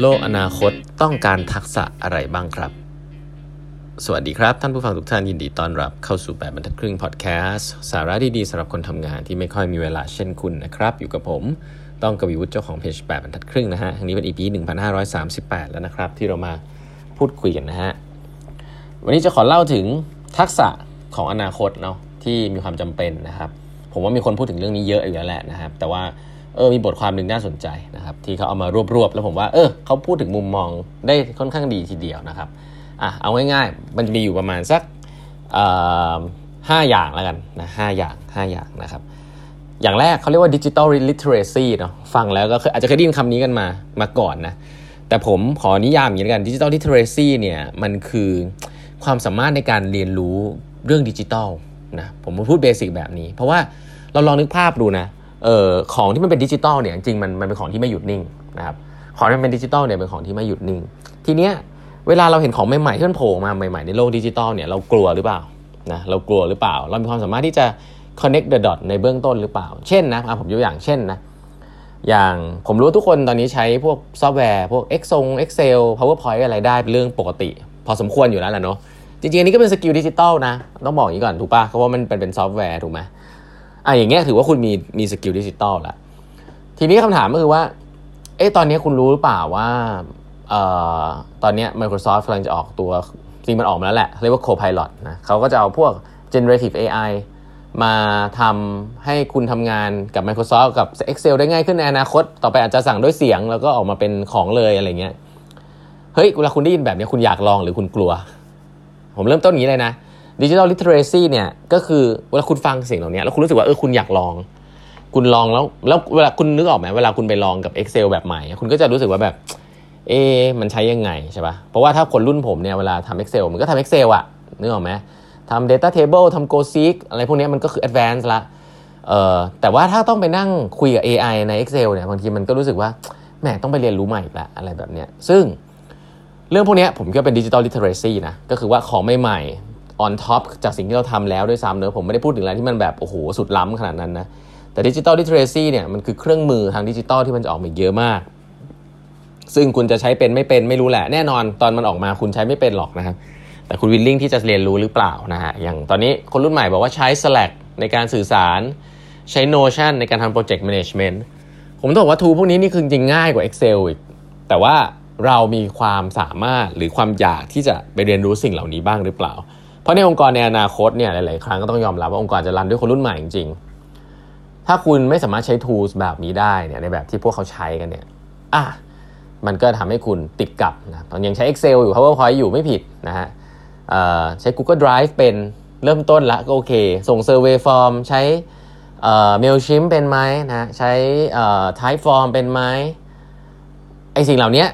โลกอนาคตต้องการทักษะอะไรบ้างครับ สวัสดีครับ ท่านผู้ฟังทุกท่านยินดีต้อนรับเข้าสู่แบบบรรทัดครึ่งพอดแคสต์สาระดีๆสำหรับคนทำงานที่ไม่ค่อยมีเวลาเช่นคุณนะครับ อยู่กับผม ต้องกวีวุฒิเจ้าของเพจแบบบรรทัดครึ่งนะฮะอันนี้เป็น EP 1538 แล้วนะครับ ที่เรามาพูดคุยกันนะฮะ วันนี้จะขอเล่าถึงทักษะของอนาคตเนาะที่มีความจำเป็นนะครับ ผมว่ามีคนพูดถึงเรื่องนี้เยอะอยู่แล้วแหละนะครับ แต่ว่า เออมีบทความหนึ่งน่าสนใจนะครับที่เขาเอามารวบๆแล้วผมว่าเออเขาพูดถึงมุมมองได้ค่อนข้างดีทีเดียวนะครับอะเอาง่ายๆ มันจะมีอยู่ประมาณสักห้าอย่างแล้วกันนะห้าอย่างห้าอย่างนะครับอย่างแรกเขาเรียกว่า digital literacy เนาะฟังแล้วก็อาจจะเคยได้ยินคำนี้กันมามาก่อนนะแต่ผมขอนิยามอย่างนี้กัน digital literacy เนี่ยมันคือความสามารถในการเรียนรู้เรื่องดิจิทัลนะผมพูด basic แบบนี้ เพราะว่าเราลองนึกภาพดูนะ เอ่อของที่มันเป็นดิจิตอลเนี่ยจริงมันมันเป็นของที่ไม่หยุดนิ่งนะครับของที่มันเป็นดิจิตอลเนี่ยเป็นของที่ไม่หยุดนิ่ง ทีเนี้ยเวลาเราเห็นของใหม่ๆที่มันโผล่มาใหม่ๆในโลกดิจิตอลเนี่ยเรากลัวหรือเปล่านะเรากลัวหรือเปล่า เรามีความสามารถที่จะ connect the dot ในเบื้องต้นหรือเปล่า เช่นนะผมยกอย่างเช่นนะอย่างผมรู้ทุกคนตอนนี้ใช้พวกซอฟต์แวร์ พวก Excel Excel PowerPoint อะไรได้เป็นเรื่องปกติ พอสมควรอยู่แล้วแหละเนาะจริงๆอันนี้ก็เป็น skill ดิจิตอลนะ ต้องบอกอย่างนี้ก่อนถูกปะเพราะว่ามันเป็นซอฟต์แวร์ถูกไหม อะอย่างเงี้ยถือว่าคุณมีมี skill ดิจิตอลละทีนี้คำถามก็คือว่า เอ๊ะตอนนี้คุณรู้หรือเปล่าว่าเอ่อตอนนี้ Microsoft กำลังจะออกตัวจริงมันออกมาแล้วแหละ เรียกว่า Copilot นะเขาก็จะเอาพวก generative AI มาทำให้คุณทำงานกับ Microsoft กับ Excel ได้ง่ายขึ้นในอนาคต ต่อไปอาจจะสั่งด้วยเสียง แล้วก็ออกมาเป็นของเลยอะไรเงี้ย เฮ้ยเวลาคุณได้ยินแบบนี้คุณอยากลองหรือคุณกลัว ผมเริ่มต้นอย่างนี้เลยนะ ดิจิทัลลิเทเรซีเนี่ยก็คือเวลาคุณฟังเสียงเหล่านี้แล้วคุณรู้สึกว่าเออคุณอยากลอง คุณลองแล้วแล้วเวลาคุณนึกออกไหมเวลาคุณไปลองกับ Excel แบบใหม่ คุณก็จะรู้สึกว่าแบบ เอมันใช้ยังไงใช่ปะเพราะว่าถ้าคนรุ่นผมเนี่ยเวลาทำ Excel มันก็ทำ Excel อะนึกออกไหมทำ Data Table ทำ GoSeek อะไรพวกนี้มันก็คือ Advanced ละเอ่อแต่ว่าถ้าต้องไปนั่งคุยกับ AI ใน Excel เนี่ยบางทีมันก็รู้สึกว่าแหมต้องไปเรียนรู้ใหม่ละอะไรแบบเนี้ยซึ่งเรื่องพวกนี้ผมก็เป็น digital literacy นะก็คือว่าของใหม่ ๆ on top จากสิ่งที่เราทำแล้วด้วยซ้ำเนอะผมไม่ได้พูดถึงอะไรที่มันแบบโอ้โหสุดล้ำขนาดนั้นนะแต่ digital literacy เนี่ยมันคือเครื่องมือทางดิจิตอลที่มันจะออกมาเยอะมาก ซึ่งคุณจะใช้เป็นไม่เป็นไม่รู้แหละแน่นอนตอนมันออกมาคุณใช้ไม่เป็นหรอกนะครับแต่คุณ willing ที่จะเรียนรู้หรือเปล่านะฮะอย่างตอนนี้คนรุ่นใหม่บอกว่าใช้ Slack ในการสื่อสารใช้ Notion ในการทำโปรเจกต์แมネจเมนต์ผมต้องบอกว่าทูพวกนี้นี่คือจริงง่ายกว่า Excel อีก แต่ว่าเรามีความสามารถหรือความอยากที่จะไปเรียนรู้สิ่งเหล่านี้บ้างหรือเปล่า ราะในองค์กรในอนาคตเนี่ยหลาย ๆ ครั้งก็ต้องยอมรับว่าองค์กรจะรันด้วยคนรุ่นใหม่จริง ๆ ถ้าคุณไม่สามารถใช้ tools แบบนี้ได้เนี่ยในแบบที่พวกเขาใช้กันเนี่ยอะมันก็ทำให้คุณติดกับนะตอนยังใช้ Excel อยู่ PowerPoint อยู่ไม่ผิดนะฮะใช้ Google Drive เป็นเริ่มต้นละก็โอเค ส่ง survey form ใช้ Mailchimp เป็นไหมนะใช้ Type form เป็นไหมไอสิ่งเหล่านี้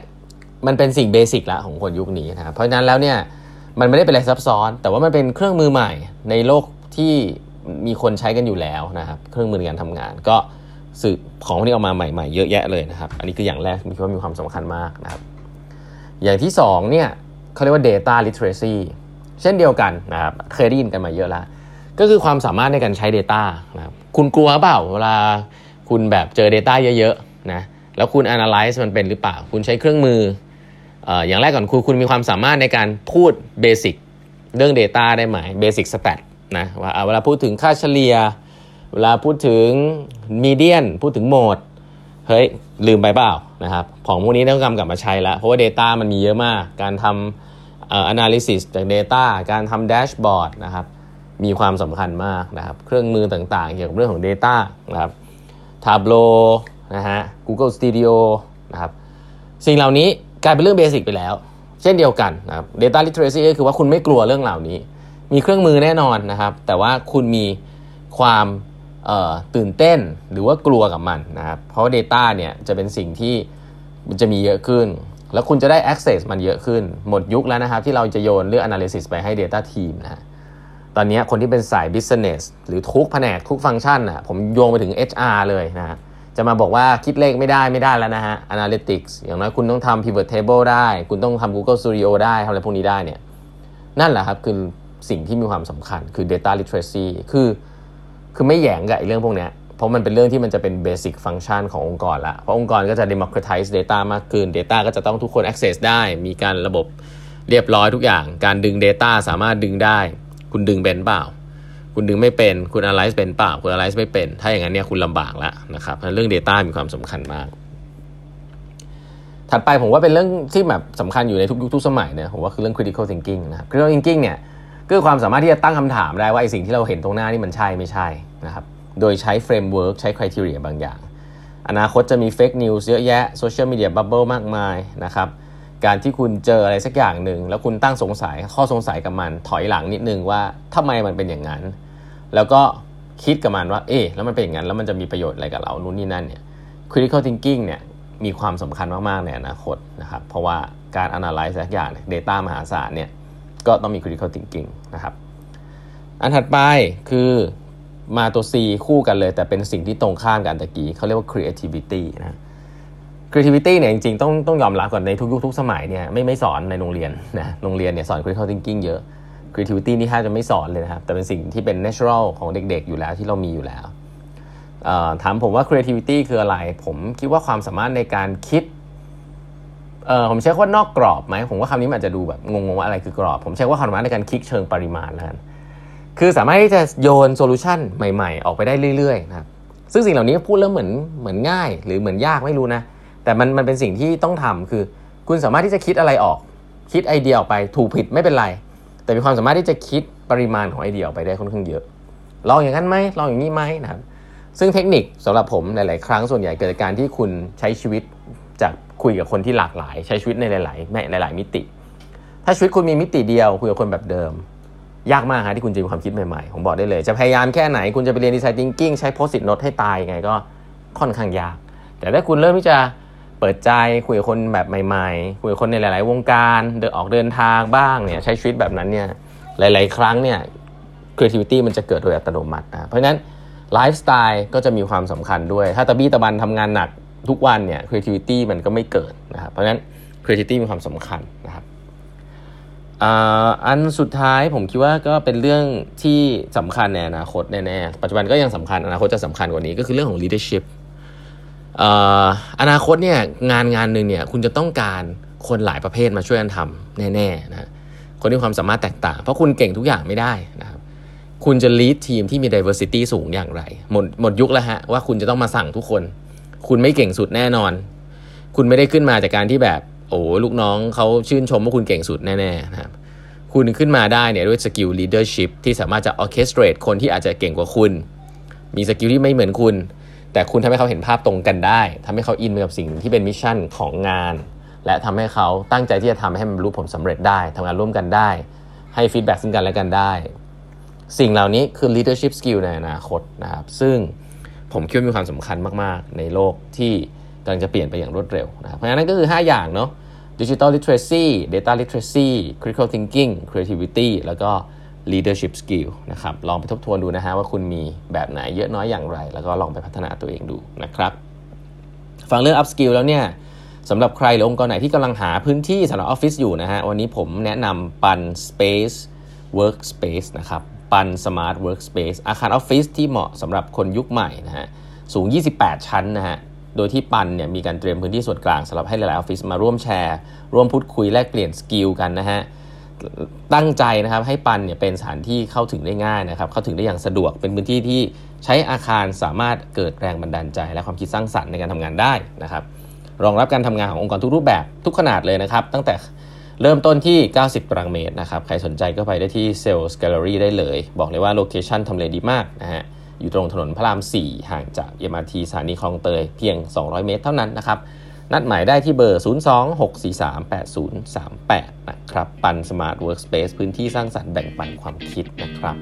มันเป็นสิ่งเบสิกละของคนยุคนี้นะเพราะฉะนั้นแล้วเนี่ย มันไม่ได้เป็นอะไรซับซ้อน แต่ว่ามันเป็นเครื่องมือใหม่ในโลกที่มีคนใช้กันอยู่แล้วนะครับ เครื่องมือในการทำงาน ก็สื่อของที่เอามาใหม่ๆ เยอะแยะเลยนะครับ อันนี้คืออย่างแรกที่ว่ามีความสำคัญมากนะครับ อย่างที่2เนี่ยเขาเรียกว่า data literacy เช่นเดียวกันนะครับ เคยได้ยินกันมาเยอะแล้ว ก็คือความสามารถในการใช้ Data นะครับ คุณกลัวเปล่าเวลาคุณแบบเจอ Data เยอะๆนะ แล้วคุณ analyze มันเป็นหรือเปล่า คุณใช้เครื่องมือ อย่างแรกก่อนคุณคุณมีความสามารถในการพูดเบสิกเรื่อง Data ได้ไหม Basic Stat นะว่าเวลาพูดถึงค่าเฉลี่ย เวลาพูดถึงมีเดียนพูดถึงโหมดเฮ้ยลืมไปเปล่านะครับของพวกนี้ต้องกำกลับมาใช้แล้ว เพราะว่า Data มันมีเยอะมาก การทำ analysis จาก Data การทำแดชบอร์ดนะครับมีความสำคัญมากนะครับเครื่องมือต่างๆ เกี่ยวกับเรื่องของ Data นะครับ Tableau นะฮะ Google Studio นะครับสิ่งเหล่านี้ กลายเป็นเรื่องเบสิกไปแล้ว เช่นเดียวกันนะครับ Data Literacy ก็คือว่าคุณไม่กลัวเรื่องเหล่านี้ มีเครื่องมือแน่นอนนะครับ แต่ว่าคุณมีความตื่นเต้นหรือว่ากลัวกับมันนะครับ เพราะ Data เนี่ยจะเป็นสิ่งที่มันจะมีเยอะขึ้น แล้วคุณจะได้ access มันเยอะขึ้น หมดยุคแล้วนะครับ ที่เราจะโยนเรื่อง analysis ไปให้ data team นะ ตอนนี้คนที่เป็นสาย business หรือทุกแผนกทุกฟังก์ชันนะผมโยงไปถึง HR เลยนะฮะ จะมาบอกว่าคิดเลขไม่ได้ไม่ได้แล้วนะฮะ analytics อย่างน้อยคุณต้องทำ pivot table ได้ คุณต้องทำ Google Studio ได้ทำอะไรพวกนี้ได้เนี่ย นั่นแหละครับคือสิ่งที่มีความสำคัญคือ data literacy คือคือไม่แยงกับเรื่องพวกนี้เพราะมันเป็นเรื่องที่มันจะเป็นเบสิกฟังก์ชันขององค์กรละ เพราะองค์กรก็จะ democratize data มากขึ้น data ก็จะต้องทุกคน access ได้ มีการระบบเรียบร้อยทุกอย่าง การดึง data สามารถดึงได้ คุณดึงเป็นเปล่า คุณดึงไม่เป็น คุณ analyze เป็นเปล่า คุณ analyze ไม่เป็น ถ้าอย่างนั้นเนี่ยคุณลำบากแล้วนะครับเรื่อง data มีความสำคัญมาก ถัดไปผมว่าเป็นเรื่องที่แบบสำคัญอยู่ในทุกยุคทุกสมัยเนี่ยผมว่าคือเรื่อง critical thinking นะครับ critical thinking เนี่ยคือความสามารถที่จะตั้งคำถามได้ว่าไอสิ่งที่เราเห็นตรงหน้านี่มันใช่ไม่ใช่นะครับ โดยใช้ framework ใช้ criteria บางอย่าง อนาคตจะมี fake news เยอะแยะ social media bubble มากมายนะครับการที่คุณเจออะไรสักอย่างหนึ่ง แล้วคุณตั้งสงสัยข้อสงสัยกับมันถอยหลังนิดนึงว่าทำไมมันเป็นอย่างนั้น แล้วก็คิดกับมันว่า เอ๊ะแล้วมันเป็นอย่างนั้น แล้วมันจะมีประโยชน์อะไรกับเรา นู่นนี่นั่นเนี่ย critical thinking เนี่ย มีความสำคัญมาก ๆ ในอนาคตนะครับ เพราะว่าการ analyze สักอย่าง data มหาศาลเนี่ย ก็ต้องมี critical thinking นะครับ อันถัดไปคือมาตัว C คู่กันเลย แต่เป็นสิ่งที่ตรงข้ามกันตะกี้เขาเรียกว่า creativity นะ creativity เนี่ยจริงๆต้องต้องยอมรับก่อนในทุกยุคทุกสมัยเนี่ยไม่ไม่สอนในโรงเรียนนะ โรงเรียนเนี่ยสอน critical thinking เยอะ creativity นี่แทบจะไม่สอนเลยนะครับ แต่เป็นสิ่งที่เป็น natural ของเด็กๆ อยู่แล้วที่เรามีอยู่แล้วถามผมว่า creativity คืออะไร ผมคิดว่าความสามารถในการคิดผมใช้คำว่านอกกรอบไหมผมว่าคำนี้มันอาจจะดูแบบงงๆว่าอะไรคือกรอบ ผมใช้ว่าความสามารถในการคิดเชิงปริมาณแล้วกันคือสามารถที่จะโยน solution ใหม่ๆ ออกไปได้เรื่อยๆนะครับซึ่งสิ่งเหล่านี้พูดแล้วเหมือนเหมือนง่าย หรือเหมือนยากไม่รู้นะ แต่มันมันเป็นสิ่งที่ต้องทำคือ คุณสามารถที่จะคิดอะไรออก คิดไอเดียออกไปถูกผิดไม่เป็นไร แต่มีความสามารถที่จะคิดปริมาณของไอเดียออกไปได้ค่อนข้างเยอะ ลองอย่างนั้นไหมลองอย่างนี้ไหมนะครับซึ่งเทคนิคสำหรับผมหลาย ๆ ครั้งส่วนใหญ่เกิดจากการที่คุณใช้ชีวิตจากคุยกับคนที่หลากหลาย ใช้ชีวิตในหลายๆในหลาย ๆ มิติ ถ้าชีวิตคุณมีมิติเดียวคุยกับคนแบบเดิม ยากมากฮะที่คุณจะมีความคิดใหม่ ๆ ผมบอกได้เลย จะพยายามแค่ไหนคุณจะไปเรียนดีไซน์ทิงกิ้งใช้โพสิตโนตให้ตายไงก็ค่อนข้างยาก แต่ถ้าคุณเริ่มที่จะ เปิดใจคุยกับคนแบบใหม่ ๆ คุยกับคนในหลาย ๆ วงการเดินออกเดินทางบ้างเนี่ยใช้ชีวิตแบบนั้นเนี่ยหลาย ๆ ครั้งเนี่ย creativity มันจะเกิดโดยอัตโนมัตินะเพราะฉะนั้นไลฟ์สไตล์ก็จะมีความสำคัญด้วย ถ้าตะบี้ตะบันทำงานหนักทุกวันเนี่ย creativity มันก็ไม่เกิดนะครับเพราะฉะนั้น creativity มีความสำคัญนะครับอันสุดท้ายผมคิดว่าก็เป็นเรื่องที่สำคัญในอนาคตแน่ๆปัจจุบันก็ยังสำคัญอนาคตจะสำคัญกว่านี้ก็คือเรื่องของ leadership อนาคตเนี่ยงานงานหนึ่งเนี่ยคุณจะต้องการคนหลายประเภทมาช่วยกันทำแน่ๆนะคนที่ความสามารถแตกต่าง เพราะคุณเก่งทุกอย่างไม่ได้นะครับคุณจะ lead ทีมที่มี diversity สูงอย่างไร หมดหมดยุคแล้วฮะว่าคุณจะต้องมาสั่งทุกคน คุณไม่เก่งสุดแน่นอน คุณไม่ได้ขึ้นมาจากการที่แบบโอ้ลูกน้องเขาชื่นชมว่าคุณเก่งสุดแน่ๆนะครับคุณขึ้นมาได้เนี่ยด้วยสกิล leadership ที่สามารถจะ orchestrate คนที่อาจจะเก่งกว่าคุณ มี skill ที่ไม่เหมือนคุณ แต่คุณทำให้เขาเห็นภาพตรงกันได้ทำให้เขาอินไปกับสิ่งที่เป็น mission ของงาน และทำให้เขาตั้งใจที่จะทำให้มันรู้ผลสำเร็จได้ทำงานร่วมกันได้ ให้ฟีดแบ็กซึ่งกันและกันได้ สิ่งเหล่านี้คือ leadership skill ในอนาคตนะครับซึ่งผมคิดว่ามีความสำคัญมาก ๆ ในโลกที่กำลังจะเปลี่ยนไปอย่างรวดเร็วนะครับเพราะฉะนั้นก็คือ 5 อย่างเนาะ digital literacy data literacy critical thinking creativity แล้วก็ leadership skill นะครับ ลองไปทบทวนดูนะฮะว่าคุณมีแบบไหนเยอะน้อยอย่างไร แล้วก็ลองไปพัฒนาตัวเองดูนะครับ ฟังเรื่อง up skill แล้วเนี่ยสำหรับใครหรือองค์กรไหนที่กำลังหาพื้นที่สำหรับออฟฟิศอยู่นะฮะ วันนี้ผมแนะนำปัน space workspace นะครับ PUNN Smart Workspace อาคารออฟฟิศที่เหมาะสำหรับคนยุคใหม่นะฮะ สูง 28 ชั้นนะฮะ โดยที่ PUNN เนี่ยมีการเตรียมพื้นที่ส่วนกลางสำหรับให้หลายๆออฟฟิศมาร่วมแชร์ ร่วมพูดคุยแลกเปลี่ยน skill กันนะฮะ ตั้งใจนะครับให้ PUNN เนี่ยเป็นสถานที่เข้าถึงได้ง่ายนะครับ เข้าถึงได้อย่างสะดวกเป็นพื้นที่ที่ใช้อาคารสามารถเกิดแรงบันดาลใจ และความคิดสร้างสรรค์ในการทำงานได้นะครับ รองรับการทำงานขององค์กรทุกรูปแบบทุกขนาดเลยนะครับ ตั้งแต่เริ่มต้นที่ 90 ตารางเมตรนะครับ ใครสนใจก็ไปได้ที่ sales gallery ได้เลย บอกเลยว่า location ทำเลดีมากนะฮะอยู่ตรงถนนพระราม 4 ห่างจาก MRT สถานีคลองเตยเพียง 200 เมตรเท่านั้นนะครับ นัดหมายได้ที่เบอร์ 026438038 นะครับ PUNN Smart Workspace พื้นที่สร้างสรรค์แบ่งปันความคิดนะครับ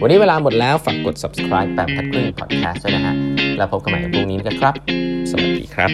วันนี้เวลาหมดแล้วฝากกด subscribe แบบพัดครึ่งพอดแคสต์ด้วยนะฮะ แล้วพบกันใหม่พรุ่งนี้นะครับ สวัสดีครับ